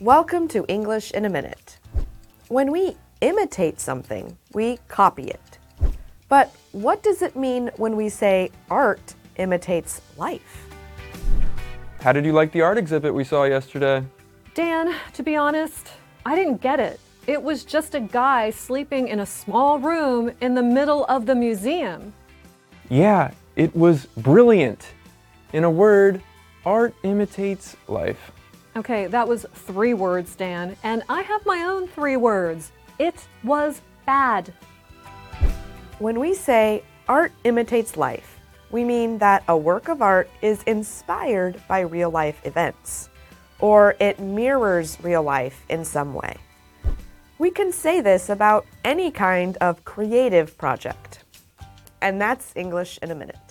Welcome to English in a Minute. When we imitate something, we copy it. But what does it mean when we say art imitates life? How did you like the art exhibit we saw yesterday? Dan, to be honest, I didn't get it. It was just a guy sleeping in a small room in the middle of the museum. Yeah, it was brilliant. In a word, art imitates life. Okay, that was three words, Dan, and I have my own three words. It was bad. When we say art imitates life, we mean that a work of art is inspired by real life events, or it mirrors real life in some way. We can say this about any kind of creative project. And that's English in a minute.